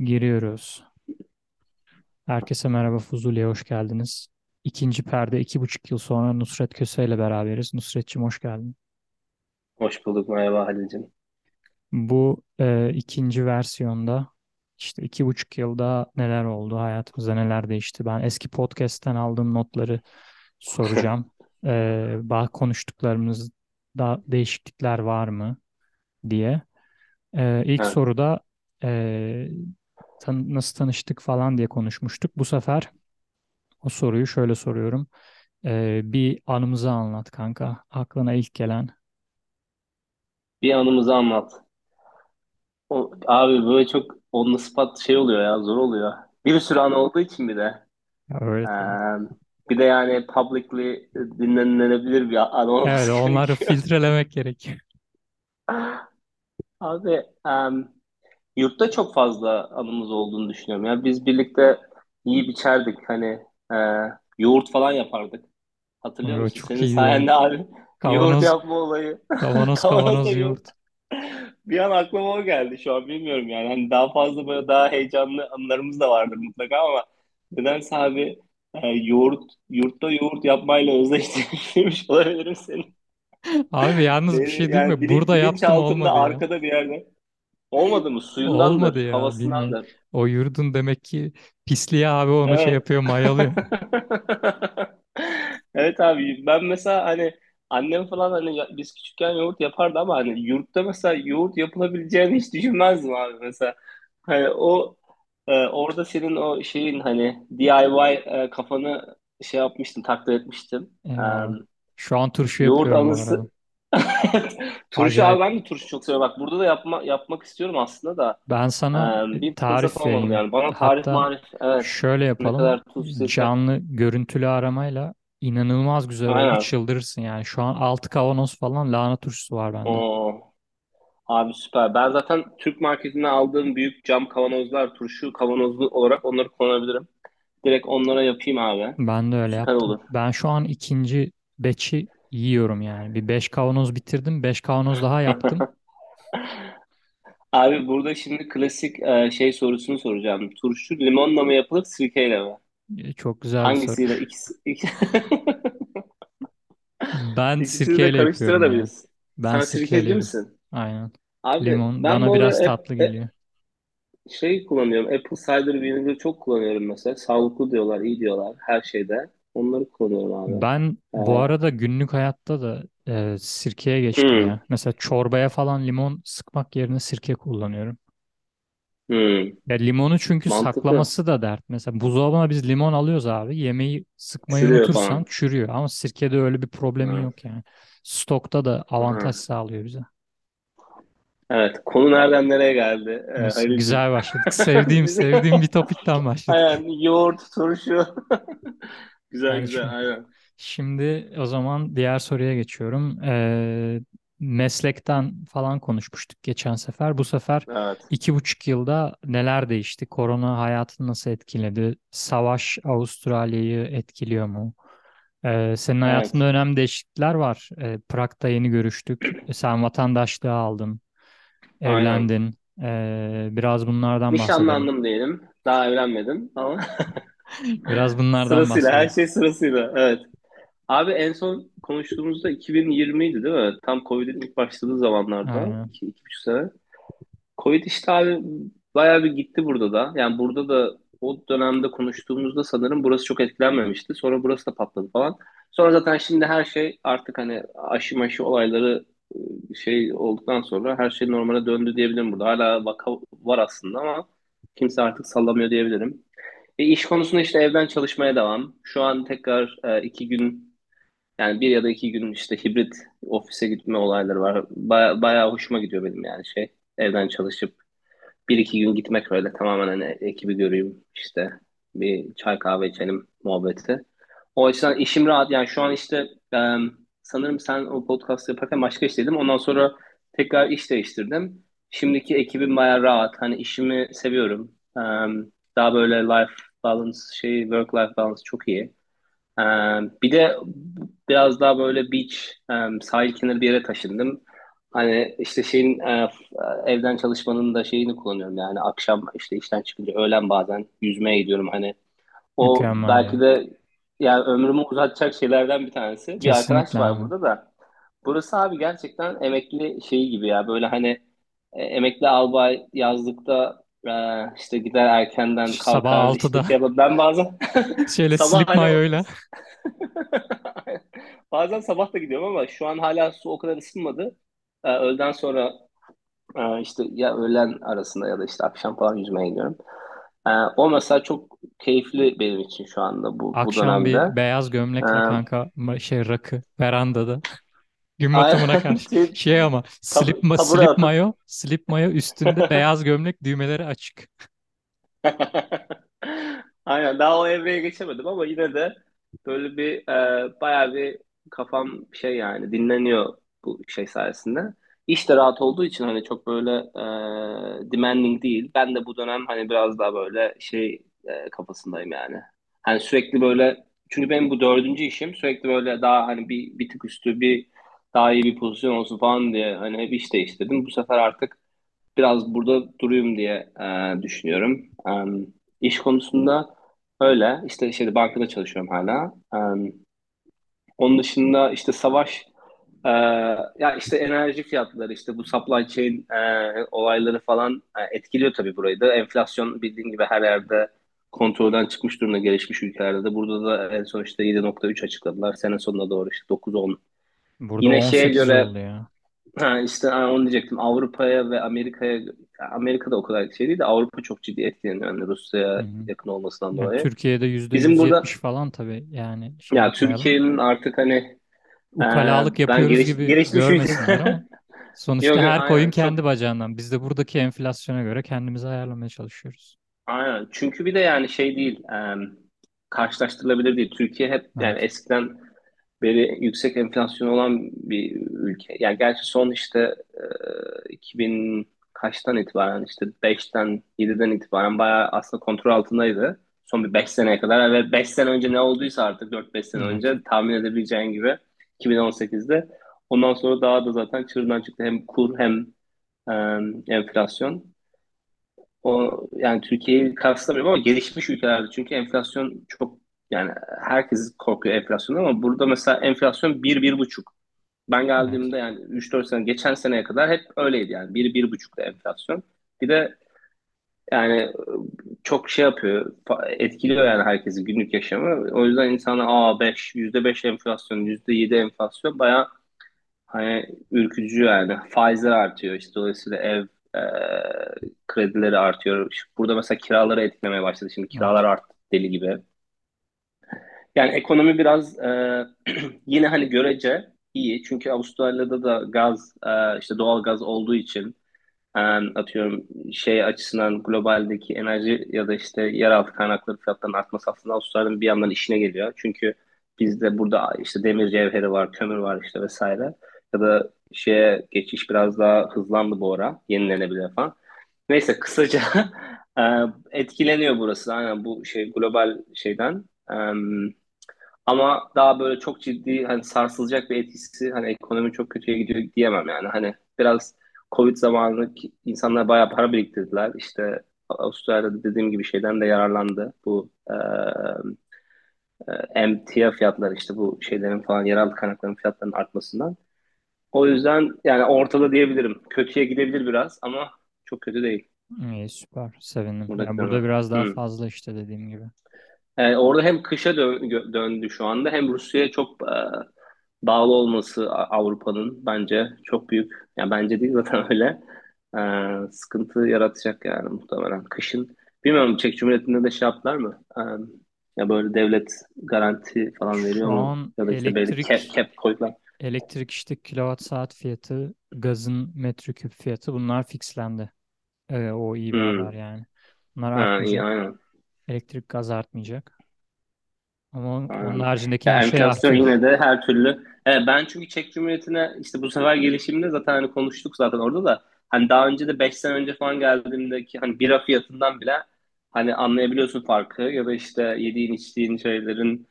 Giriyoruz. Herkese merhaba Fuzuli'ye hoş geldiniz. İkinci perde iki buçuk yıl sonra Nusret Köse ile beraberiz. Nusret'cim hoş geldin. Hoş bulduk. Merhaba Halil'cim. Bu e, ikinci versiyonda işte iki buçuk yılda neler oldu, hayatımızda neler değişti. Ben eski podcast'ten aldığım notları soracağım. E, bazı konuştuklarımızda değişiklikler var mı diye. E, ilk Evet. soruda e, tan- nasıl tanıştık falan diye konuşmuştuk. Bu sefer o soruyu şöyle soruyorum. Ee, bir anımızı anlat kanka. Aklına ilk gelen. Bir anımızı anlat. O, abi böyle çok on the spot şey oluyor ya zor oluyor. Bir sürü an olduğu için bir de. Ya öyle Ee, bir de yani publicly dinlenilebilir bir an Evet, olması onları gerekiyor. filtrelemek gerekiyor. Abi em, yurtta çok fazla anımız olduğunu düşünüyorum. Yani biz birlikte yiyip içerdik. Hani e, yoğurt falan yapardık. Hatırlıyor O musun? çok Senin ya. sayende abi yoğurt Kavanoz, yapma olayı. kavanoz, Kavanozda kavanoz yoğurt. yoğurt. Bir an aklıma o geldi şu an bilmiyorum yani. Hani daha fazla böyle daha heyecanlı anılarımız da vardır mutlaka ama nedense abi e, yoğurt, yurtta yoğurt yapmayla özdeşleştirmiş olabilirim seni. Abi yalnız bir şey değil yani mi? bilin, Burada yaptım bilinçaltımda olmadı ya. arkada bir yerde. Olmadı mı? Olmadı Suyundandır, ya, bilmiyorum. havasındandır. O yurdun demek ki pisliği abi onu şey Evet. yapıyor, mayalıyor. Evet abi ben mesela hani annem falan hani ya- biz küçükken yoğurt yapardı ama hani yurtta mesela yoğurt yapılabileceğini hiç düşünmezdim abi mesela. Hani o e, orada senin o şeyin hani DIY e, kafanı şey yapmıştım, takdir etmiştim. E, Eyvallah. Şu an turşu yoğurt yapıyorum bu arada. Turşu abi Acayip. ben de turşu çok seviyorum. Bak burada da yapma, yapmak istiyorum aslında da. Ben sana bir fırsat tarif vereyim. yani. Bana tarif Hatta marif evet. şöyle Ne yapalım. kadar tuz yeter. Canlı görüntülü aramayla inanılmaz güzel oldu. Aynen. Çıldırırsın yani. Şu an 6 kavanoz falan lahana turşusu var bende. Oo. Abi süper. Ben zaten Türk marketinden aldığım büyük cam kavanozlar, turşu kavanozlu olarak onları kullanabilirim. Direkt onlara yapayım abi. Ben de öyle Süper yaptım. olur. Ben şu an ikinci batch'i yiyorum yani. Bir 5 kavanoz bitirdim. beş kavanoz daha yaptım. Abi burada şimdi klasik e, şey sorusunu soracağım. Turşu limonla mı yapılır, sirkeyle mi? E, Çok güzel bir soru. Hangisiyle? İkisi, ik- Ben İkisini de sirkeyle yapıyorum ya. karıştırabiliriz. Ben Sen sirkeyle sirkeci yapıyorum. misin? Aynen. Abi Limon ben bana bu biraz arada tatlı hep geliyor. şey kullanıyorum. Apple cider vinegar çok kullanıyorum mesela. Sağlıklı diyorlar, iyi diyorlar her şeyde. Onları kullanıyorum abi. Ben bu arada günlük hayatta da e, sirkeye Ee, geçtim hmm, ya. Mesela çorbaya falan limon sıkmak yerine sirke kullanıyorum. hmm. Ya limonu çünkü Mantıklı. saklaması da dert. Mesela buzdolabına biz limon alıyoruz abi. Yemeği sıkmayı Çürüyor unutursan falan. çürüyor. Ama sirkede öyle bir problemin Hı, yok yani. Stokta da avantaj hı. sağlıyor bize. Evet. Konu nereden nereye geldi ee, Nasıl Halil'cim? güzel başladık. Sevdiğim sevdiğim bir topikten başladık. Aynen. Yoğurt, turşu. Güzel Yani güzel. Aynen. Şimdi o zaman diğer soruya geçiyorum. Ee, meslekten falan konuşmuştuk geçen sefer. Bu sefer Evet. iki buçuk yılda neler değişti? Korona hayatını nasıl etkiledi? Savaş Avustralya'yı etkiliyor mu? Ee, senin hayatında Evet. önemli değişiklikler var. Ee, Prag'da yeni görüştük. Sen vatandaşlığı aldın, Aynen. evlendin. Ee, biraz bunlardan bahsedelim. Nişanlandım diyelim. Daha evlenmedim ama Biraz bunlardan sırasıyla her bahsedelim. şey sırasıyla. Evet. Abi en son konuştuğumuzda 2020'ydi değil mi? Tam Covid'in ilk başladığı zamanlarda. Aynen. İki, iki buçuk sene. Covid işte abi bayağı bir gitti burada da. Yani burada da o dönemde konuştuğumuzda sanırım burası çok etkilenmemişti. Sonra burası da patladı falan. Sonra zaten şimdi her şey artık hani aşı maşı olayları e, şey olduktan sonra her şey normale döndü diyebilirim burada. Hala vaka var aslında ama kimse artık sallamıyor diyebilirim. E, iş konusunda işte evden çalışmaya devam. Şu an tekrar e, iki gün yani bir ya da iki gün işte hibrit ofise gitme olayları var. Baya, bayağı hoşuma gidiyor benim yani şey evden çalışıp bir iki gün gitmek öyle tamamen hani ekibi göreyim işte bir çay kahve içelim muhabbeti. O açıdan işim rahat yani şu an işte e, sanırım sen o podcast yaparken başka işteydim. Ondan sonra tekrar iş değiştirdim. Şimdiki ekibim bayağı rahat. Hani işimi seviyorum. E, daha böyle life balance şey work life balance çok iyi. Bir de biraz daha böyle beach sahil kenarı bir yere taşındım. Hani işte şeyin e, evden çalışmanın da şeyini kullanıyorum yani akşam işte işten çıkınca öğlen bazen yüzmeye gidiyorum hani o Mükemmel belki ya. de yani ömrümü uzatacak şeylerden bir tanesi. Bir arkadaş var abi. burada da burası abi gerçekten emekli şeyi gibi ya böyle hani e, emekli albay yazlıkta e, işte gider erkenden Sabah kalkar işte altıda şey yapar. Ben bazen sabah slip hani mayoyla. bazen sabah da gidiyorum ama şu an hala su o kadar ısınmadı. E, öğleden sonra e, işte ya öğlen arasında ya da işte akşam falan yüzmeye gidiyorum. E, o mesela çok keyifli benim için şu anda bu bu Akşam bir dönemde. beyaz gömlekle kanka ma- şey rakı verandada gün batımına karşı şey, şey ama slip ma slip atıp mayo slip mayo üstünde beyaz gömlek düğmeleri açık. Aynen daha o evreye geçemedim ama yine de böyle bir e, bayağı bir kafam şey yani dinleniyor bu şey sayesinde. İş de rahat olduğu için hani çok böyle e, demanding değil. Ben de bu dönem hani biraz daha böyle şey e, kafasındayım yani. Hani sürekli böyle çünkü benim bu dördüncü işim sürekli böyle daha hani bir, bir tık üstü bir daha iyi bir pozisyon olsun falan diye hani hep iş değiştirdim. Bu sefer artık biraz burada durayım diye e, düşünüyorum. E, iş konusunda öyle. İşte şeyde bankada çalışıyorum hala. E, onun dışında işte savaş e, ya işte enerji fiyatları işte bu supply chain e, olayları falan e, etkiliyor tabii burayı da. Enflasyon bildiğin gibi her yerde kontrolden çıkmış durumda gelişmiş ülkelerde de. Burada da en son işte 7.3 açıkladılar. Sene sonuna doğru işte 9-10. Burada Yine şeye 18 göre oldu ya. Ha, işte ha, onu diyecektim. Avrupa'ya ve Amerika'ya Amerika'da o kadar şey değil de Avrupa çok ciddi etkileniyor. Yani Hı Rusya'ya hı. yakın olmasından Ya dolayı. Türkiye'de yüzde Bizim burada falan tabii yani şey ya yapmayalım. Türkiye'nin artık hani e, Ukalalık ben yapıyoruz geliş, gibi ülke. görmesinler ama sonuçta Yok her koyun aynen kendi bacağından. Biz de buradaki enflasyona göre kendimizi ayarlamaya çalışıyoruz. aynen. Çünkü bir de yani şey değil e, karşılaştırılabilir değil. Türkiye hep yani Evet. eskiden beri yüksek enflasyon olan bir ülke. Yani gerçi son işte e, 2000 kaçtan itibaren işte 5'ten 7'den itibaren bayağı aslında kontrol altındaydı. Son bir 5 seneye kadar ve 5 sene önce ne olduysa artık 4-5 sene Evet. önce tahmin edebileceğin gibi 2018'de. Ondan sonra daha da zaten çığırından çıktı hem kur hem e, enflasyon. O yani Türkiye'yi kıyaslamıyorum ama gelişmiş ülkelerde çünkü enflasyon çok yani herkes korkuyor enflasyondan ama burada mesela enflasyon bir bir buçuk. Ben Evet. geldiğimde yani üç dört sene geçen seneye kadar hep öyleydi yani bir bir buçukta enflasyon. Bir de yani çok şey yapıyor etkiliyor yani herkesin günlük yaşamı. O yüzden insana aa beş yüzde beş enflasyon %7 enflasyon bayağı Hani ürkütücü yani. Faizler artıyor işte dolayısıyla ev e, kredileri artıyor. Burada mesela kiraları etkilemeye başladı. Şimdi kiralar arttı deli gibi. Yani ekonomi biraz e, yine hani görece iyi. Çünkü Avustralya'da da gaz e, işte doğal gaz olduğu için e, atıyorum şey açısından globaldeki enerji ya da işte yeraltı kaynakları fiyatlarının artması aslında Avustralya'nın bir yandan işine geliyor. Çünkü bizde burada işte demir cevheri var, kömür var işte vesaire. Ya da şeye geçiş biraz daha hızlandı bu ara. Yenilenebilir falan. Neyse kısaca e, etkileniyor burası. Aynen bu şey global şeyden. Ama daha böyle çok ciddi hani sarsılacak bir etkisi hani ekonomi çok kötüye gidiyor diyemem yani. Hani biraz Covid zamanı insanlar bayağı para biriktirdiler. İşte Avustralya'da dediğim gibi şeyden de yararlandı. Bu e, e, emtia fiyatları işte bu şeylerin falan yeraltı kaynakların fiyatlarının artmasından. O yüzden yani ortada diyebilirim. Kötüye gidebilir biraz ama çok kötü değil İyi, süper. Sevindim. buradaki Ya burada biraz daha Hı. fazla işte dediğim gibi. Yani orada hem kışa dö- döndü şu anda hem Rusya'ya çok e, bağlı olması Avrupa'nın bence çok büyük. Yani bence değil zaten öyle. E, sıkıntı yaratacak yani muhtemelen kışın. Bilmiyorum Çek Cumhuriyeti'nde de şey yaptılar mı? E, ya böyle devlet garanti falan veriyor Şu mu? an Ya da işte böyle cap, elektrik cap koydular. elektrik işte kilowatt saat fiyatı, gazın metreküp fiyatı bunlar fixlendi. Ee, o iyi bir haber Hmm. yani. Bunlar Ha, iyi artmayacak. aynen. Elektrik gaz artmayacak. Ama onun Aynen. haricindeki her şey enflasyon yine de her türlü. Evet, ben çünkü Çek Cumhuriyeti'ne işte bu sefer gelişimde zaten hani konuştuk zaten orada da hani daha önce de 5 sene önce falan geldiğimdeki hani bira fiyatından bile hani anlayabiliyorsun farkı ya da işte yediğin içtiğin şeylerin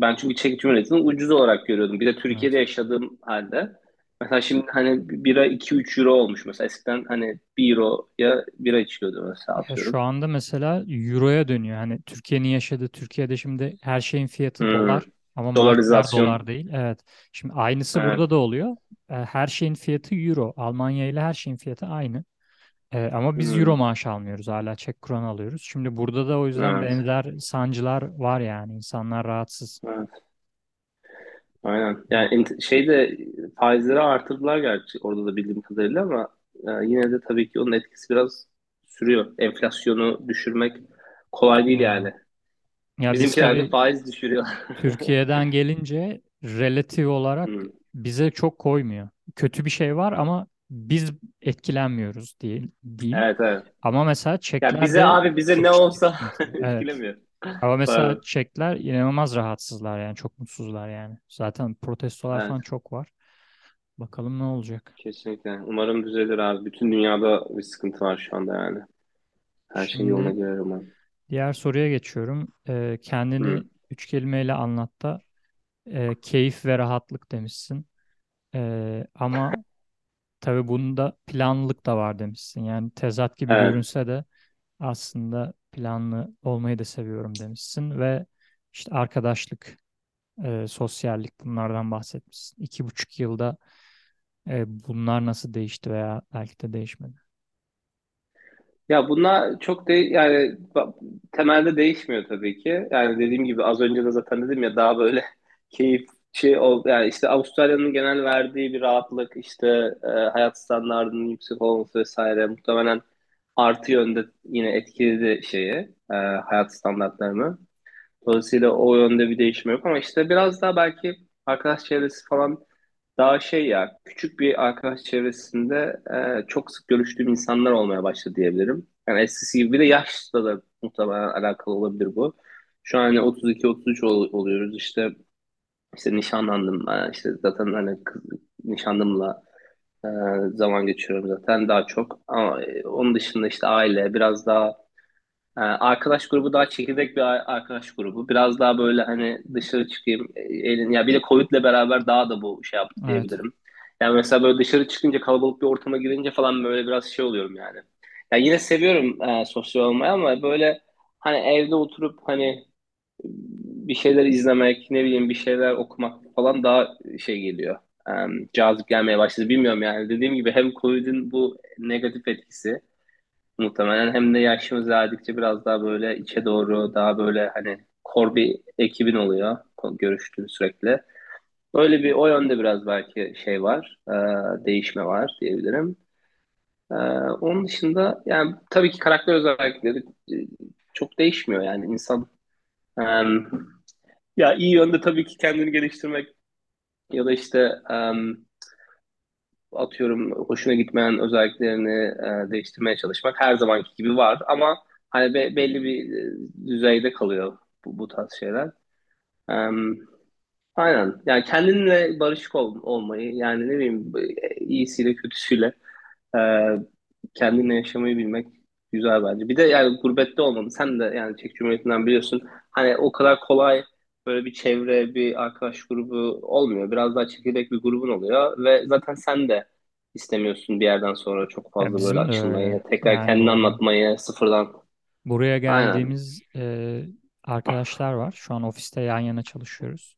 ben çünkü Çek Cumhuriyeti'ni ucuz olarak görüyordum. Bir de Türkiye'de Evet. yaşadığım halde. Mesela şimdi hani bira iki üç euro olmuş mesela. Eskiden hani bir euroya bira içiliyordu mesela Ya şu atıyorum. anda mesela euroya dönüyor. Hani Türkiye'nin yaşadığı Türkiye'de şimdi her şeyin fiyatı Hmm. dolar ama maaşlar dolar Dolarizasyon. değil. Evet. Şimdi aynısı Evet. burada da oluyor. E, Her şeyin fiyatı euro. Almanya ile her şeyin fiyatı aynı. E, ama biz euro Hmm. maaş almıyoruz. Hala Çek kron alıyoruz. Şimdi burada da o yüzden Evet. benzer sancılar var yani. İnsanlar rahatsız. Evet. Aynen. Yani int- şeyde faizleri artırdılar gerçi orada da bildiğim kadarıyla ama e, yine de tabii ki onun etkisi biraz sürüyor. Enflasyonu düşürmek kolay değil Hmm. yani. Ya biz Bizimkiler de tabii faiz düşürüyor. Türkiye'den gelince relatif olarak Hmm. bize çok koymuyor. Kötü bir şey var ama biz etkilenmiyoruz diye, diyeyim. Evet evet. Ama mesela Ya bize de abi bize ne çok ciddi olsa sıkıntı. Evet. etkilemiyor. Ama mesela Evet. Çekler inanılmaz rahatsızlar yani çok mutsuzlar yani. Zaten protestolar Evet. falan çok var. Bakalım ne olacak. Kesinlikle. Umarım düzelir abi. Bütün dünyada bir sıkıntı var şu anda yani. Her şey yoluna Şimdi girer umarım. diğer soruya geçiyorum. Ee, kendini Hmm. üç kelimeyle anlat da e, keyif ve rahatlık demişsin. Ee, ama Tabii bunda planlılık da var demişsin. Yani tezat gibi Evet. görünse de aslında planlı olmayı da seviyorum demişsin ve işte arkadaşlık, e, sosyallik bunlardan bahsetmişsin. İki buçuk yılda e, bunlar nasıl değişti veya belki de değişmedi. Ya bunlar çok de yani temelde değişmiyor tabii ki. Yani dediğim gibi az önce de zaten dedim ya daha böyle keyifçi ol yani işte Avustralya'nın genel verdiği bir rahatlık işte e, hayat standartının yüksek olması vesaire muhtemelen artı yönde yine etkiledi şeyi e, hayat standartlarını. Dolayısıyla o yönde bir değişme yok ama işte biraz daha belki arkadaş çevresi falan daha şey ya küçük bir arkadaş çevresinde e, çok sık görüştüğüm insanlar olmaya başladı diyebilirim. Yani eskisi gibi bir de yaşla da muhtemelen alakalı olabilir bu. Şu an hani 32-33 ol- oluyoruz işte işte nişanlandım ben işte zaten hani kız, nişanlımla e, zaman geçiriyorum zaten daha çok ama e, onun dışında işte aile biraz daha ee, arkadaş grubu daha çekirdek bir a- arkadaş grubu. Biraz daha böyle hani dışarı çıkayım, e, eğlen ya bir de Covid'le beraber daha da bu şey yaptı Evet. diyebilirim. Yani mesela böyle dışarı çıkınca kalabalık bir ortama girince falan böyle biraz şey oluyorum yani. Ya yine seviyorum e, sosyal olmayı ama böyle hani evde oturup hani bir şeyler izlemek, ne bileyim bir şeyler okumak falan daha şey geliyor. E, cazip gelmeye başladı. Bilmiyorum yani dediğim gibi hem Covid'in bu negatif etkisi Muhtemelen hem de yaşımız ilerledikçe biraz daha böyle içe doğru daha böyle hani kor bir ekibin oluyor görüştüğün sürekli. Öyle bir o yönde biraz belki şey var, e, değişme var diyebilirim. E, onun dışında yani tabii ki karakter özellikleri e, çok değişmiyor yani insan e, ya iyi yönde tabii ki kendini geliştirmek ya da işte e, atıyorum hoşuna gitmeyen özelliklerini e, değiştirmeye çalışmak her zamanki gibi var ama hani be- belli bir e, düzeyde kalıyor bu, bu tarz şeyler. E, aynen. Yani kendinle barışık ol- olmayı yani ne bileyim iyisiyle kötüsüyle e, kendinle yaşamayı bilmek güzel bence. Bir de yani gurbette olmalı. Sen de yani Çek Cumhuriyeti'nden biliyorsun. Hani o kadar kolay böyle bir çevre, bir arkadaş grubu olmuyor. Biraz daha çekirdek bir grubun oluyor ve zaten sen de istemiyorsun bir yerden sonra çok Ya fazla böyle bizim öyle. açılmayı, tekrar Yani kendini burada anlatmayı sıfırdan. buraya Aynen. geldiğimiz e, arkadaşlar var. Şu an ofiste yan yana çalışıyoruz.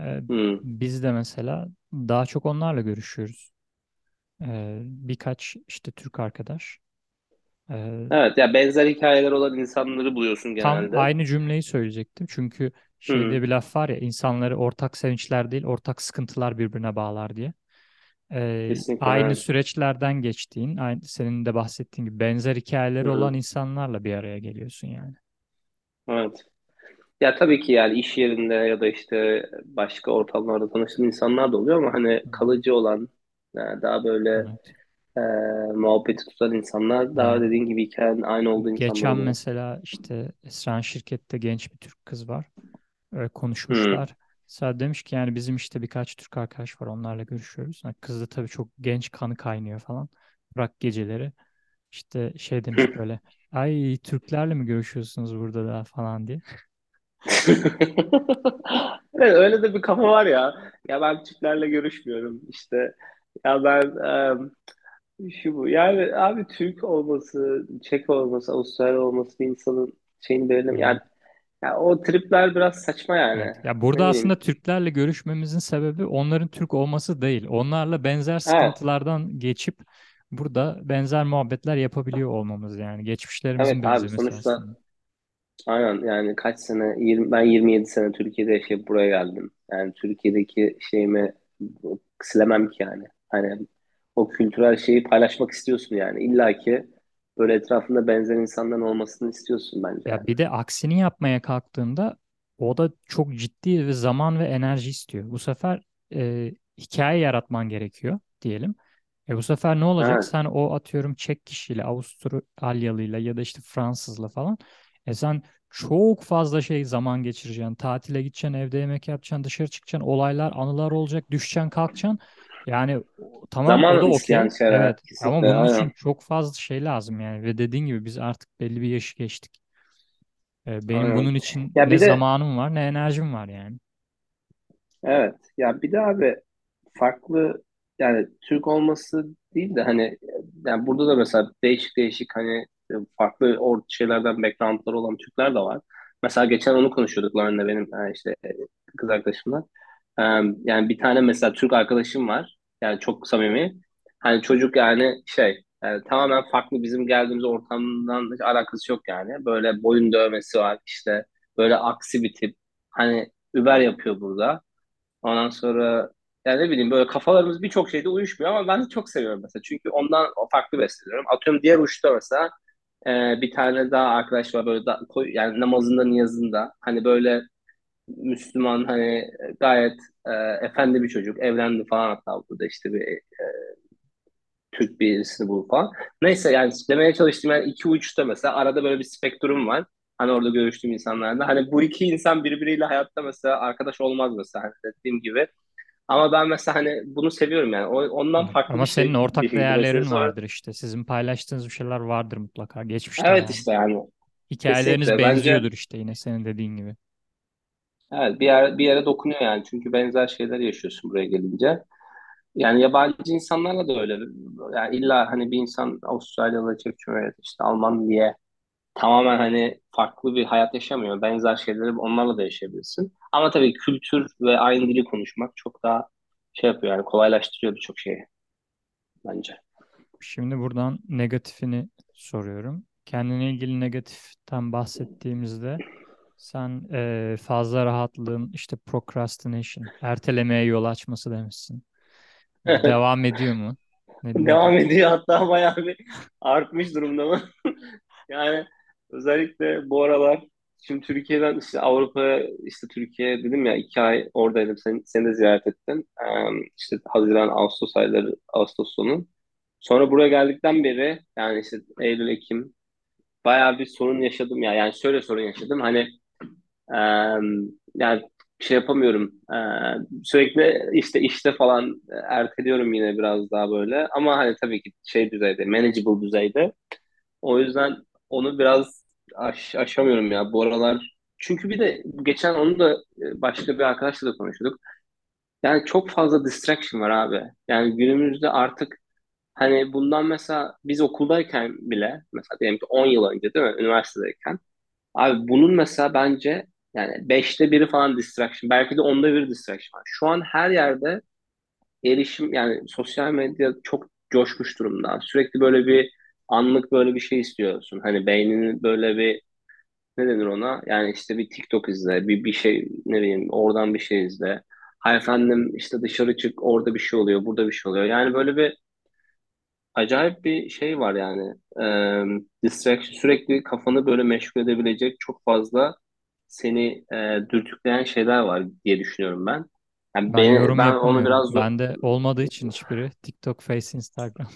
E, Hmm. biz de mesela daha çok onlarla görüşüyoruz. Ee, birkaç işte Türk arkadaş. Ee, Evet ya benzer hikayeler olan insanları buluyorsun tam genelde. aynı cümleyi söyleyecektim. Çünkü şeyde Hmm. bir laf var ya insanları ortak sevinçler değil ortak sıkıntılar birbirine bağlar diye. Ee, Kesinlikle aynı evet. süreçlerden geçtiğin, aynı, senin de bahsettiğin gibi benzer hikayeleri olan Hmm. insanlarla bir araya geliyorsun yani. Evet. Ya tabii ki yani iş yerinde ya da işte başka ortamlarda tanıştığın insanlar da oluyor ama hani Hı hı. kalıcı olan yani daha böyle Evet. e, muhabbeti tutan insanlar daha Yani dediğin gibi hikayenin aynı olduğu insanlar geçen oluyor. mesela işte Esra'nın şirkette genç bir Türk kız var. Öyle konuşmuşlar. Mesela demiş ki yani bizim işte birkaç Türk arkadaş var onlarla görüşüyoruz. Yani kız da tabii çok genç kanı kaynıyor falan. Bırak geceleri. İşte şey demiş böyle. Ay Türklerle mi görüşüyorsunuz burada da falan diye. Evet, öyle de bir kafa var ya. Ya ben Türklerle görüşmüyorum işte Ya ben e, şu bu. Yani abi Türk olması, Çek olması, Avustralya olması bir insanın şeyini belirlem. Hı hı. Yani ya o tripler biraz saçma yani. Evet. Ya Ne burada bileyim. aslında Türklerle görüşmemizin sebebi onların Türk olması değil. Onlarla benzer Evet. sıkıntılardan geçip burada benzer muhabbetler yapabiliyor olmamız yani. Evet Geçmişlerimizin abi benzemesi sonuçta aslında. aynen yani kaç sene 20, ben 27 sene Türkiye'de yaşayıp buraya geldim. Yani Türkiye'deki şeyimi silemem ki yani. Hani o kültürel şeyi paylaşmak istiyorsun yani. İlla ki böyle etrafında benzer insanların olmasını istiyorsun bence Ya bir de aksini yapmaya kalktığında o da çok ciddi ve zaman ve enerji istiyor. Bu sefer e, hikaye yaratman gerekiyor diyelim. E bu sefer ne olacak? Evet. Sen o atıyorum Çek kişiyle, Avustralyalıyla ya da işte Fransızla falan. E sen çok fazla şey zaman geçireceksin. Tatile gideceksin, evde yemek yapacaksın, dışarı çıkacaksın, olaylar, anılar olacak, düşeceksin, kalkacaksın. Yani tamam o da Zaman isteyen okey. şeyler Evet. Ama bunun için aynen. çok fazla şey lazım yani. Ve dediğin gibi biz artık belli bir yaşı geçtik. E, benim Aynen. bunun için Ya ne bir de zamanım var ne enerjim var yani. Evet. Ya bir de abi farklı yani Türk olması değil de hani yani burada da mesela değişik değişik hani farklı or şeylerden backgroundları olan Türkler de var. Mesela geçen onu konuşuyorduk Lauren'le benim e, işte kız arkadaşımla. Yani bir tane mesela Türk arkadaşım var. Yani çok samimi. Hani çocuk yani şey yani tamamen farklı bizim geldiğimiz ortamdan hiç alakası yok yani. Böyle boyun dövmesi var işte böyle aksi bir tip. Hani Uber yapıyor burada. Ondan sonra yani ne bileyim böyle kafalarımız birçok şeyde uyuşmuyor ama ben de çok seviyorum mesela. Çünkü ondan farklı besleniyorum. Atıyorum diğer uçta mesela e, bir tane daha arkadaş var böyle da, koy- yani namazında niyazında hani böyle Müslüman hani gayet e, efendi bir çocuk evlendi falan hatta burada işte bir e, Türk birisini bul falan. Neyse yani demeye çalıştığım yani iki uçta mesela arada böyle bir spektrum var. Hani orada görüştüğüm insanlarda. Hani bu iki insan birbiriyle hayatta mesela arkadaş olmaz mesela hani dediğim gibi. Ama ben mesela hani bunu seviyorum yani. Ondan farklı Ama bir senin şey ortak mesela. değerlerin Sonra vardır işte. Sizin paylaştığınız bir şeyler vardır mutlaka. Geçmişten evet yani. işte yani Hikayeleriniz kesinlikle bence benziyordur işte yine senin dediğin gibi. Evet bir yer, bir yere dokunuyor yani. Çünkü benzer şeyler yaşıyorsun buraya gelince. Yani yabancı insanlarla da öyle. Yani illa hani bir insan Avustralyalı, Çek Cumhuriyeti, işte Alman diye tamamen hani farklı bir hayat yaşamıyor. Benzer şeyleri onlarla da yaşayabilirsin. Ama tabii kültür ve aynı dili konuşmak çok daha şey yapıyor yani kolaylaştırıyor birçok şeyi bence. Şimdi buradan negatifini soruyorum. Kendine ilgili negatiften bahsettiğimizde sen eee, fazla rahatlığın işte procrastination, ertelemeye yol açması demişsin. Bu devam ediyor mu? Devam ediyor hatta bayağı bir artmış durumda mı? Yani özellikle bu aralar şimdi Türkiye'den işte Avrupa'ya işte Türkiye dedim ya iki ay oradaydım. Sen, seni de ziyaret ettim. Ee, işte Haziran, Ağustos ayları, Ağustos sonu. Sonra buraya geldikten beri yani işte Eylül, Ekim bayağı bir sorun yaşadım ya. Yani şöyle sorun yaşadım. Hani ee, yani şey yapamıyorum. Ee, sürekli işte işte falan erteliyorum yine biraz daha böyle. Ama hani tabii ki şey düzeyde, manageable düzeyde. O yüzden onu biraz aş aşamıyorum ya bu aralar. Çünkü bir de geçen onu da e, başka bir arkadaşla da konuşuyorduk. Yani çok fazla distraction var abi. Yani günümüzde artık hani bundan mesela biz okuldayken bile mesela diyelim ki 10 yıl önce değil mi? Üniversitedeyken Abi bunun mesela bence yani beşte biri falan distraction. Belki de onda bir distraction var. Şu an her yerde erişim yani sosyal medya çok coşmuş durumda. Sürekli böyle bir anlık böyle bir şey istiyorsun. Hani beyninin böyle bir ne denir ona? Yani işte bir TikTok izle, bir bir şey ne bileyim oradan bir şey izle. Hay efendim işte dışarı çık orada bir şey oluyor, burada bir şey oluyor. Yani böyle bir acayip bir şey var yani. Ee, distraction sürekli kafanı böyle meşgul edebilecek çok fazla seni e, dürtükleyen şeyler var diye düşünüyorum ben. Yani Ben beni, yorum ben onu biraz zor, Bende olmadığı için hiçbiri TikTok, Face, Instagram.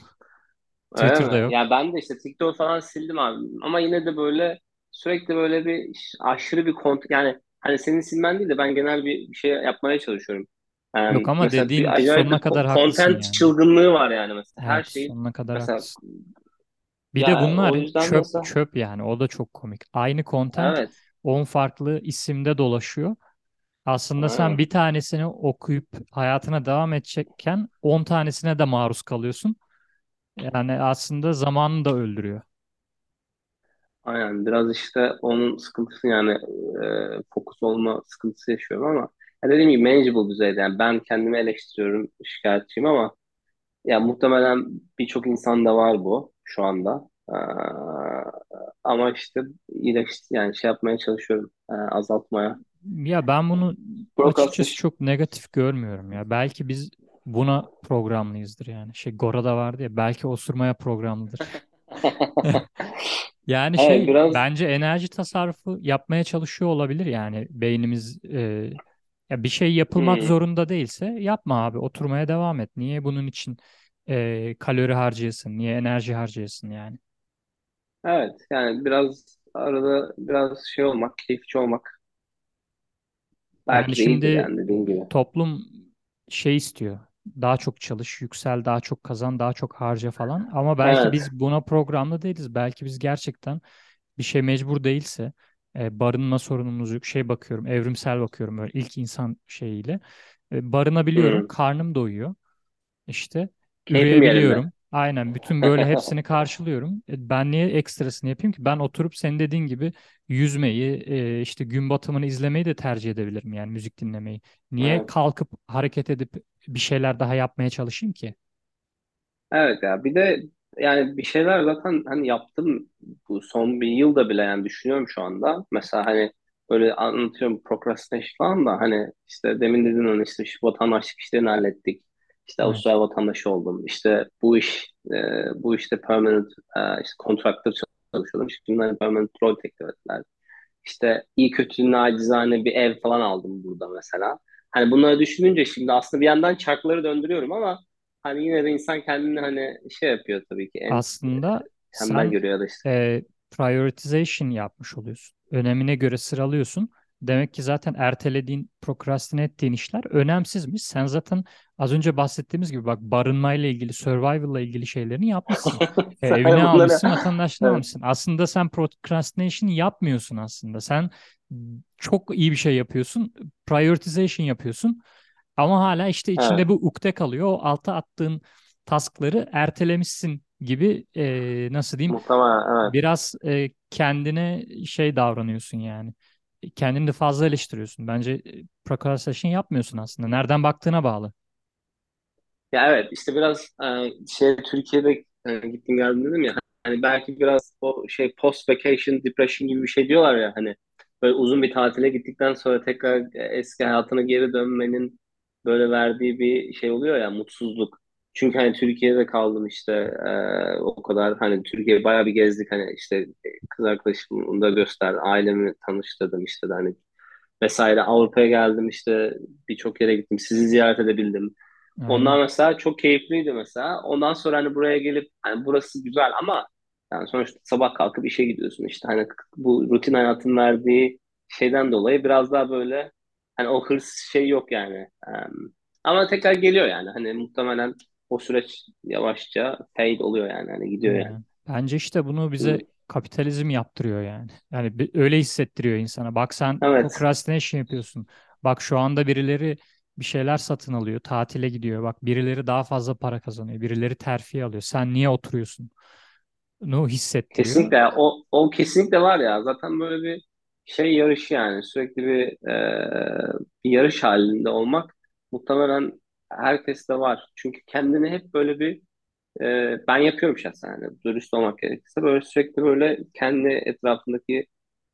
Twitter'da yok. Ya ben de işte TikTok falan sildim abi. Ama yine de böyle sürekli böyle bir aşırı bir kont yani hani senin silmen değil de ben genel bir, bir şey yapmaya çalışıyorum. Ee, Yok ama mesela bir sonuna kadar haklısın content yani. çılgınlığı var yani mesela her Evet, şeyin sonuna kadar mesela haklısın. Bir de ya bunlar yüzden çöp mesela çöp yani o da çok komik. Aynı content evet 10 farklı isimde dolaşıyor. Aslında sen Ha, bir tanesini okuyup hayatına devam edecekken 10 tanesine de maruz kalıyorsun. Yani aslında zamanını da öldürüyor. aynen biraz işte onun sıkıntısı yani e, fokus olma sıkıntısı yaşıyorum ama ya dediğim gibi manageable düzeyde yani ben kendimi eleştiriyorum şikayetçiyim ama ya muhtemelen birçok insanda var bu şu anda. Ee, ama işte iyileş yani şey yapmaya çalışıyorum e, azaltmaya. Ya ben bunu açıkçası Procrastination. çok negatif görmüyorum ya. Belki biz buna programlıyızdır yani. Şey Gora'da vardı ya belki osurmaya programlıdır. Yani Evet şey biraz bence enerji tasarrufu yapmaya çalışıyor olabilir yani beynimiz e, ya bir şey yapılmak hmm, zorunda değilse yapma abi oturmaya devam et. Niye bunun için e, kalori harcayasın, niye enerji harcayasın yani? Evet yani biraz arada biraz şey olmak, keyifçi olmak Yani belki de iyidir şimdi yani dediğin gibi. toplum şey istiyor. Daha çok çalış, yüksel, daha çok kazan, daha çok harca falan. Ama belki Evet. biz buna programlı değiliz. Belki biz gerçekten bir şey mecbur değilse e, barınma sorunumuz yok. Şey bakıyorum, evrimsel bakıyorum böyle ilk insan şeyiyle. E, barınabiliyorum, Hmm. karnım doyuyor. İşte Keyfim yerinde. üreyebiliyorum. Aynen bütün böyle hepsini karşılıyorum. E, ben niye ekstrasını yapayım ki? Ben oturup senin dediğin gibi yüzmeyi, e, işte gün batımını izlemeyi de tercih edebilirim yani müzik dinlemeyi. Niye Evet. kalkıp hareket edip bir şeyler daha yapmaya çalışayım ki? Evet ya bir de yani bir şeyler zaten hani yaptım bu son bir yılda bile yani düşünüyorum şu anda. Mesela hani böyle anlatıyorum procrastination falan da hani işte demin dedin onu işte şu vatandaşlık işlerini hallettik. İşte. Avustralya vatandaşı oldum. İşte bu iş e, bu işte permanent e, işte contractor çalışıyordum. Şimdi hani permanent rol teklif ettiler. İşte iyi kötü nacizane bir ev falan aldım burada mesela. Hani bunları düşününce şimdi aslında bir yandan çarkları döndürüyorum ama hani yine de insan kendini hani şey yapıyor tabii ki en Aslında tembel sen görüyor ya da işte. e, prioritization yapmış oluyorsun. Önemine göre sıralıyorsun. Demek ki zaten ertelediğin, prokrastine ettiğin işler önemsizmiş. Sen zaten az önce bahsettiğimiz gibi bak barınmayla ilgili, survival'la ilgili şeylerini yapmışsın. E, evini Hani bunları almışsın, vatandaşlığını evet, almışsın. Aslında sen procrastination yapmıyorsun aslında. Sen çok iyi bir şey yapıyorsun. Prioritization yapıyorsun. Ama hala işte içinde evet, bu ukde kalıyor. O alta attığın taskları ertelemişsin gibi e, nasıl diyeyim muhtemelen evet. biraz e, kendine şey davranıyorsun yani. Kendini de fazla eleştiriyorsun. Bence e, procrastination yapmıyorsun aslında. Nereden baktığına bağlı. Ya evet işte biraz e, şey Türkiye'de e, gittim geldim dedim ya hani belki biraz o şey post vacation depression gibi bir şey diyorlar ya hani böyle uzun bir tatile gittikten sonra tekrar e, eski hayatına geri dönmenin böyle verdiği bir şey oluyor ya mutsuzluk. Çünkü hani Türkiye'de kaldım işte e, o kadar hani Türkiye bayağı bir gezdik hani işte kız arkadaşımı da gösterdi ailemi tanıştırdım işte de hani vesaire Avrupa'ya geldim işte birçok yere gittim sizi ziyaret edebildim. Aynen. Onlar mesela çok keyifliydi mesela. Ondan sonra hani buraya gelip hani burası güzel ama yani sonuçta sabah kalkıp işe gidiyorsun işte hani bu rutin hayatın verdiği şeyden dolayı biraz daha böyle hani o hırs şey yok yani. Ama tekrar geliyor yani hani muhtemelen o süreç yavaşça fade oluyor yani hani gidiyor yani. Yani bence işte bunu bize Hı. kapitalizm yaptırıyor yani. Yani öyle hissettiriyor insana. Bak sen Evet. procrastination yapıyorsun. Bak şu anda birileri bir şeyler satın alıyor, tatile gidiyor. Bak birileri daha fazla para kazanıyor, birileri terfi alıyor. Sen niye oturuyorsun? Nu hissettiriyor. Kesinlikle o, o kesinlikle var ya zaten böyle bir şey yarışı yani sürekli bir, e, bir yarış halinde olmak muhtemelen herkeste var. Çünkü kendini hep böyle bir e, ben yapıyorum şahsen yani dürüst olmak gerekirse böyle sürekli böyle kendi etrafındaki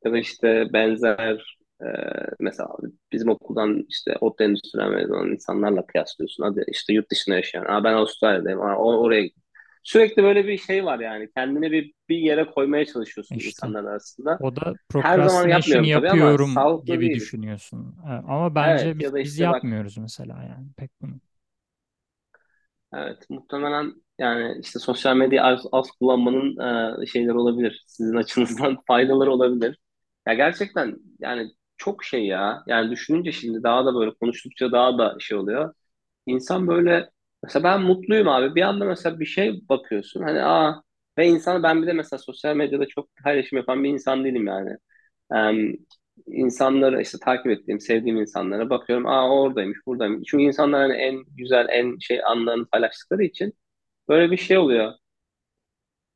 ya da işte benzer e, mesela bizim okuldan işte ot endüstrisinden mezun olan insanlarla kıyaslıyorsun. Hadi işte yurt dışında yaşayan. Aa, ben Avustralya'dayım. Aa, o- oraya Sürekli böyle bir şey var yani. Kendini bir, bir yere koymaya çalışıyorsun İşte insanlar arasında. o da Her zaman yapmıyorum tabii ama yapıyorum gibi değil. düşünüyorsun. E, Ama bence Evet biz, ya da biz işte bak yapmıyoruz mesela yani pek bunu. evet muhtemelen yani işte sosyal medyayı az, az kullanmanın e, şeyleri olabilir. Sizin açınızdan faydaları olabilir. Ya gerçekten yani çok şey ya. Yani düşününce şimdi daha da böyle konuştukça daha da şey oluyor. İnsan böyle mesela ben mutluyum abi. Bir anda mesela bir şey bakıyorsun. Hani aa ve insan ben bir de mesela sosyal medyada çok paylaşım yapan bir insan değilim yani. insanları işte takip ettiğim, sevdiğim insanlara bakıyorum. Aa oradaymış, buradaymış. Çünkü insanlar hani en güzel, en şey anlarını paylaştıkları için böyle bir şey oluyor.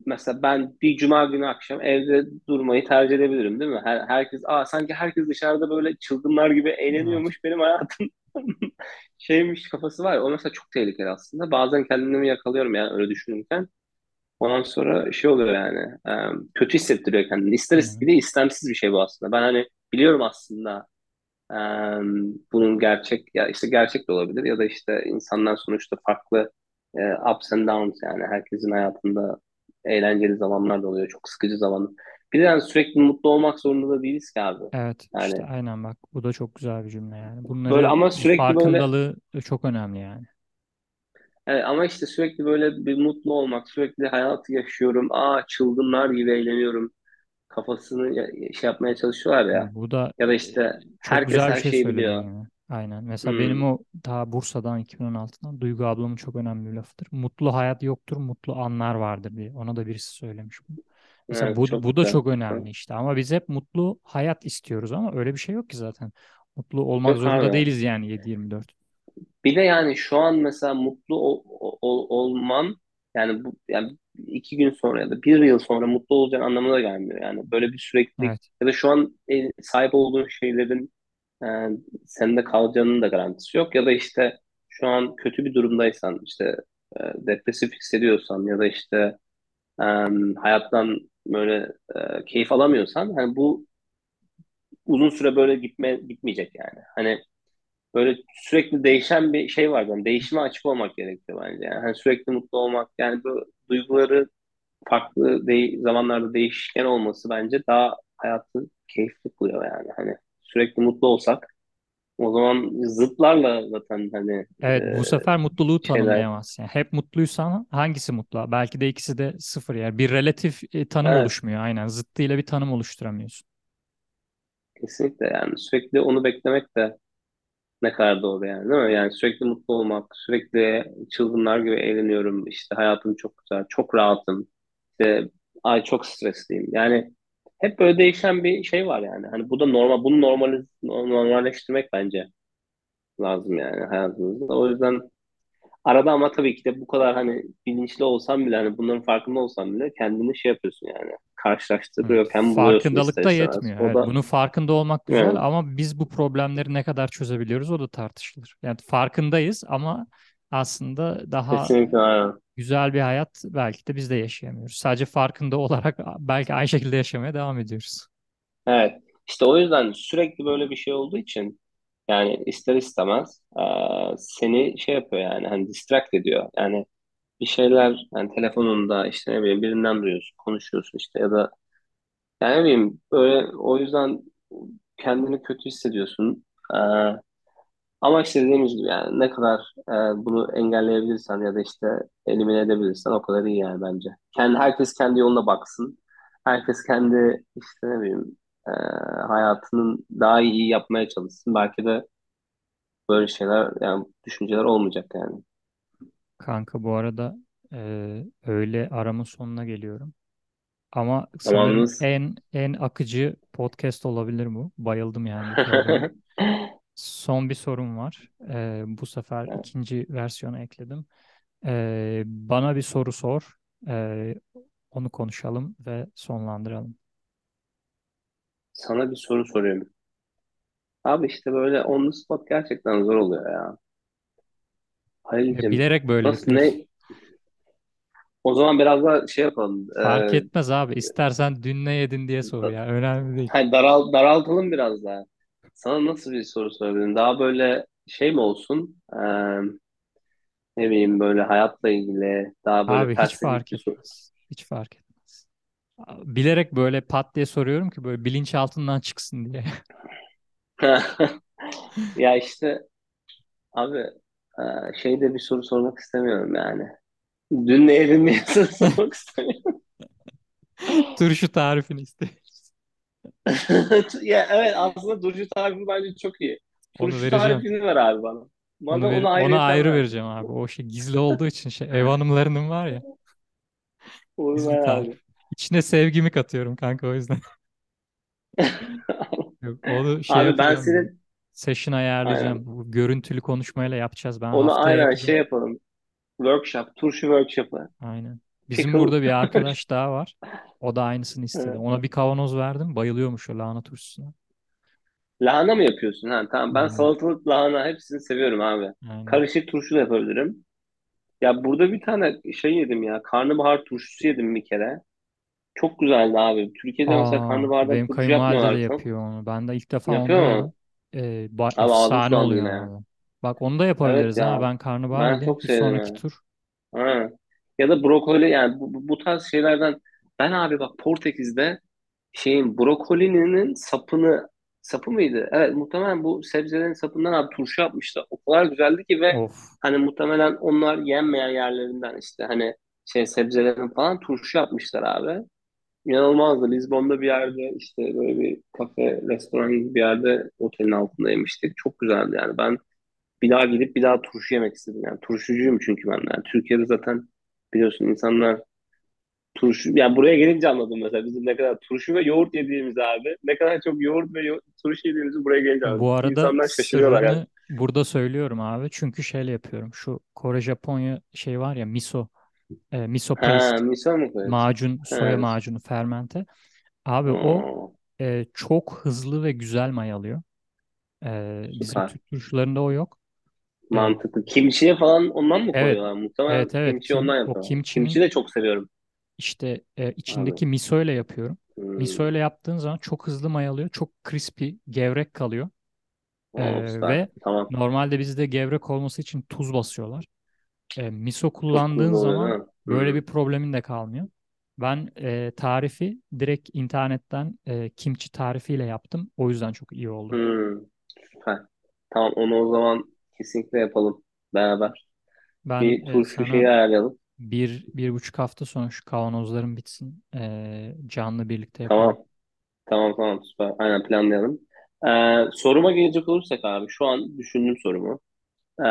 Mesela ben bir cuma günü akşam evde durmayı tercih edebilirim değil mi? Her, herkes, aa sanki herkes dışarıda böyle çılgınlar gibi Evet. eğleniyormuş benim hayatım şeymiş kafası var. O mesela çok tehlikeli aslında. Bazen kendimi yakalıyorum yani öyle düşünürken. Ondan sonra şey oluyor yani. kötü hissettiriyor kendini. İster bir de istemsiz bir şey bu aslında. Ben hani biliyorum aslında bunun gerçek ya işte gerçek de olabilir ya da işte insanlar sonuçta farklı ups and downs yani herkesin hayatında eğlenceli zamanlar da oluyor. Çok sıkıcı zaman. Bir de yani sürekli mutlu olmak zorunda da değiliz ki abi. Evet işte Yani aynen bak bu da çok güzel bir cümle yani. böyle Bunları ama sürekli böyle farkındalığı çok önemli yani. Evet, ama işte sürekli böyle bir mutlu olmak, sürekli hayatı yaşıyorum, aa çılgınlar gibi eğleniyorum kafasını şey yapmaya çalışıyorlar ya. Bu da Ya da e, işte çok herkes güzel bir her şey şeyi biliyor. yani. Aynen. Mesela benim Hmm, o daha Bursa'dan 2016'dan Duygu ablamın çok önemli bir lafıdır. Mutlu hayat yoktur, mutlu anlar vardır diye. Ona da birisi söylemiş bunu. Mesela evet bu, çok bu da güzel. çok önemli işte. Ama biz hep mutlu hayat istiyoruz ama öyle bir şey yok ki zaten. Mutlu olmak Yok zorunda abi. değiliz yani 7-24. Bir de yani şu an mesela mutlu ol- ol- olman yani bu yani iki gün sonra ya da bir yıl sonra mutlu olacağın anlamına da gelmiyor. Yani böyle bir süreklilik Evet. ya da şu an e, sahip olduğun şeylerin e, sende kalacağının da garantisi yok. Ya da işte şu an kötü bir durumdaysan işte e, depresif hissediyorsan ya da işte e, hayattan böyle e, keyif alamıyorsan hani bu uzun süre böyle gitme gitmeyecek yani. Hani böyle sürekli değişen bir şey var. Yani değişime açık olmak gerekiyor bence. Yani hani sürekli mutlu olmak yani bu duyguları farklı de zamanlarda değişken olması bence daha hayatı keyifli kılıyor yani. Hani sürekli mutlu olsak o zaman zıtlarla zaten hani Evet e, bu sefer mutluluğu şeyler tanımlayamazsın. Yani hep mutluysan hangisi mutlu? Belki de ikisi de sıfır yer. Bir relatif e, tanım evet oluşmuyor aynen. Zıttıyla bir tanım oluşturamıyorsun. kesinlikle yani sürekli onu beklemek de ne kadar doğru yani değil mi? Yani sürekli mutlu olmak, sürekli çılgınlar gibi eğleniyorum, işte hayatım çok güzel, çok rahatım, işte ay çok stresliyim. Yani hep böyle değişen bir şey var yani. Hani bu da normal, bunu normal, normalleştirmek bence lazım yani hayatımızda. O yüzden arada ama tabii ki de bu kadar hani bilinçli olsam bile hani bunların farkında olsam bile kendini şey yapıyorsun yani. Evet. Karşılaştırıyorken buluyorsun ister Farkındalık da yetmiyor. O Evet, da bunun farkında olmak güzel yani, ama biz bu problemleri ne kadar çözebiliyoruz o da tartışılır. Yani farkındayız ama aslında daha kesinlikle aynen. güzel bir hayat belki de biz de yaşayamıyoruz. Sadece farkında olarak belki aynı şekilde yaşamaya devam ediyoruz. Evet. İşte o yüzden sürekli böyle bir şey olduğu için yani ister istemez eee, seni şey yapıyor yani hani distract ediyor. Yani bir şeyler yani telefonunda işte ne bileyim birinden duyuyorsun, konuşuyorsun işte ya da yani ne bileyim böyle o yüzden kendini kötü hissediyorsun. Eee, ama işte dediğimiz gibi yani ne kadar eee, bunu engelleyebilirsen ya da işte elimine edebilirsen o kadar iyi yani bence. Kendi, herkes kendi yoluna baksın. Herkes kendi işte ne bileyim eee, hayatının daha iyi yapmaya çalışsın. Belki de böyle şeyler yani düşünceler olmayacak yani. Kanka bu arada e, öğle aramın sonuna geliyorum. Ama sanırım Zamanınız en en akıcı podcast olabilir bu. Bayıldım yani bu. Son bir sorum var. Ee, bu sefer ikinci versiyonu ekledim. Ee, bana bir soru sor. Ee, onu konuşalım ve sonlandıralım. sana bir soru soruyorum. Abi işte böyle on the spot gerçekten zor oluyor ya. Ya, Halil'cim bilerek böyle nasıl yapıyoruz. ne? O zaman biraz daha şey yapalım. Fark Ee, etmez abi. İstersen dün ne yedin diye sor da- ya. Önemli değil. hani daral, daraltalım biraz daha. Sana nasıl bir soru sorabilirim? Daha böyle şey mi olsun? Ee, ne bileyim böyle hayatla ilgili daha böyle Abi hiç felsefik fark bir soru. etmez. Hiç fark etmez. Bilerek böyle pat diye soruyorum ki böyle bilinçaltından çıksın diye. Ya işte abi e, şeyde bir soru sormak istemiyorum yani. Dün ne yedin diye soru sormak istemiyorum. Turşu tarifini iste. Ya evet aslında turşu tarifi bence çok iyi. Onu Turşu vereceğim. tarifini ver abi bana. Onu Bana ver, onu ona ayrıyetten ayrı ver. vereceğim abi. O şey gizli olduğu için şey ev hanımlarının var ya Onu gizli ver tarif. abi. İçine sevgimi katıyorum kanka o yüzden. Yok onu şey Abi ben senin Session ayarlayacağım. aynen, Bu görüntülü konuşmayla yapacağız. Ben onu haftaya aynen şey yapacağım. yapalım. Workshop, turşu workshop'ı. Aynen. Bizim Pickle. burada bir arkadaş daha var. O da aynısını istedi. Evet. Ona bir kavanoz verdim. Bayılıyormuş o lahana turşusuna. Lahana mı yapıyorsun? Ha, tamam ben Aynen. salatalık lahana hepsini seviyorum abi. Aynen. Karışık turşu da yapabilirim. Ya burada bir tane şey yedim ya. Karnabahar turşusu yedim bir kere. Çok güzeldi abi. Türkiye'de mesela Aa, karnabahardan benim turşu kayınvalide de yapmıyorlar çok. yapıyor onu. Ben de ilk defa Yapıyor onda mu? Ee, ba- Abi ağzım efsane sulandı oluyor yine ya. abi. Bak onu da Evet yapabiliriz ha. ya. Ben karnabahar Ben çok Bir sevdim sonraki ya. tur. Ha. Ya da brokoli yani bu, bu tarz şeylerden ben abi bak Portekiz'de şeyin brokolinin sapını sapı mıydı? Evet muhtemelen bu sebzelerin sapından abi turşu yapmışlar. O kadar güzeldi ki ve Of. hani muhtemelen onlar yenmeyen yerlerinden işte hani şey sebzelerin falan turşu yapmışlar abi. İnanılmazdı. Lizbon'da bir yerde işte böyle bir kafe, restoran gibi bir yerde otelin altında yemiştik. Çok güzeldi yani. Ben bir daha gidip bir daha turşu yemek istedim. Yani turşucuyum çünkü ben. Yani Türkiye'de zaten biliyorsun insanlar turşu... Yani buraya gelince anladım mesela bizim ne kadar turşu ve yoğurt yediğimizi abi. Ne kadar çok yoğurt ve yo- turşu yediğimizi buraya gelince Bu anladım. arada İnsanlar şaşırıyorlar yani. sırrını burada söylüyorum abi. Çünkü şeyle yapıyorum. Şu Kore Japonya şey var ya miso. E, miso Ha, paste. misal mı koyuyorsun? Macun, soya Ha, macunu, fermente. Abi o e, çok hızlı ve güzel mayalıyor. E, bizim süper. Türk turşularında o yok. Mantıklı. Kimchiye falan ondan mı evet, koyuyorlar? Muhtemelen evet, evet. kimchi Kim, ondan o yapıyorlar. Kimçinin de çok seviyorum işte e, abi. içindeki miso ile yapıyorum. Miso Hmm. ile yaptığın zaman çok hızlı mayalıyor. Çok crispy, gevrek kalıyor. E, süper. ve Tamam. normalde bizde gevrek olması için tuz basıyorlar. E, miso Çok kullandığın tuzlu oluyor zaman değil mi? böyle Hmm. bir problemin de kalmıyor. Ben e, tarifi direkt internetten e, kimchi tarifiyle yaptım. O yüzden çok iyi oldu. Hmm. Süper. Tamam onu o zaman kesinlikle yapalım beraber. Ben Bir e, turşu şeyi sana ayarlayalım. bir, bir buçuk hafta sonra şu kavanozlarım bitsin. E, canlı birlikte yapalım. Tamam. Tamam tamam süper. Aynen planlayalım. Ee, soruma gelecek olursak abi şu an düşündüm sorumu. Ee,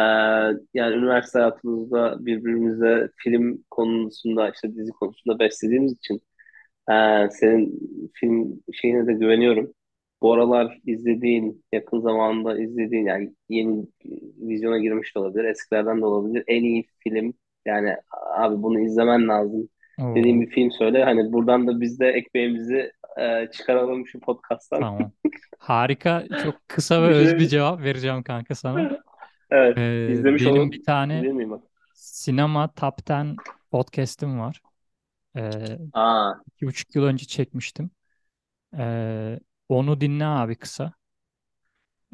yani üniversite hayatımızda birbirimize film konusunda işte dizi konusunda beslediğimiz için Ee, senin film şeyine de güveniyorum. Bu aralar izlediğin, yakın zamanda izlediğin yani yeni vizyona girmiş de olabilir, eskilerden de olabilir. En iyi film yani abi bunu izlemen lazım dediğim Oo, bir film söyle. Hani buradan da biz de ekmeğimizi e, çıkaralım şu podcast'tan. tamam. Harika. Çok kısa ve öz bir cevap vereceğim kanka sana. Evet, E, izlemiş benim olun. bir tane Değil miyim bak? sinema top 10 podcast'im var. E, Aa, iki buçuk yıl önce çekmiştim. E, onu dinle abi kısa.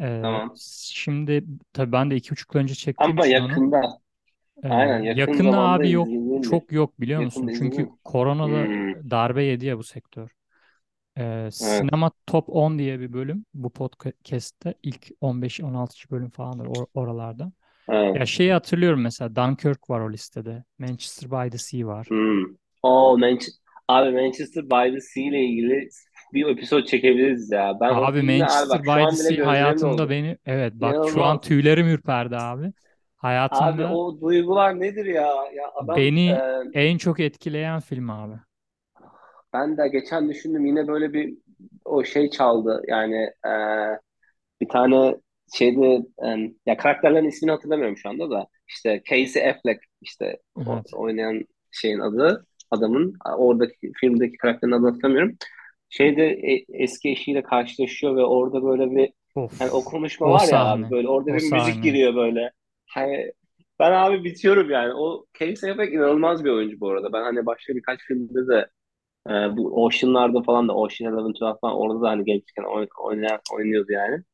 Ee, tamam. şimdi tabii ben de iki buçuk yıl önce çektiğim Ama için onu yakında. e, Aynen yakın yakında zamanda abi yok bir. çok yok biliyor musun? Yakında Çünkü izlediğim. koronada Hmm, darbe yedi ya bu sektör. Ee, evet, Sinema Top 10 diye bir bölüm bu podcast'te ilk 15-16. bölüm falandır or- oralarda. evet. Ya şeyi hatırlıyorum mesela Dunkirk var o listede. Manchester by the Sea var. Hmm. O Manchester, abi Manchester by the Sea ile ilgili bir episod çekebiliriz ya. Ben Abi abi Manchester by the Sea hayatımda beni evet bak şu an İnanılmaz. tüylerim ürperdi abi. Abi Hayatımda o duygular nedir ya? Ya adam e, beni en çok etkileyen film abi. ben de geçen düşündüm yine böyle bir o şey çaldı. Yani e, bir tane şeyde e, ya karakterlerin ismini hatırlamıyorum şu anda da. İşte Casey Affleck işte Evet. oynayan şeyin adı adamın oradaki filmdeki karakterin adını hatırlamıyorum. Şeyde e- eski eşiyle karşılaşıyor ve orada böyle bir hani o Of. konuşma O var ya abi sahne. böyle orada O bir müzik sahne. giriyor böyle. Hani ben abi bitiyorum yani. O Casey Affleck inanılmaz bir oyuncu bu arada. Ben hani başka birkaç filmde de e, bu Ocean'larda falan da Ocean Eleven 12 falan orada da hani gençken oyn oynayan, oynuyordu yani.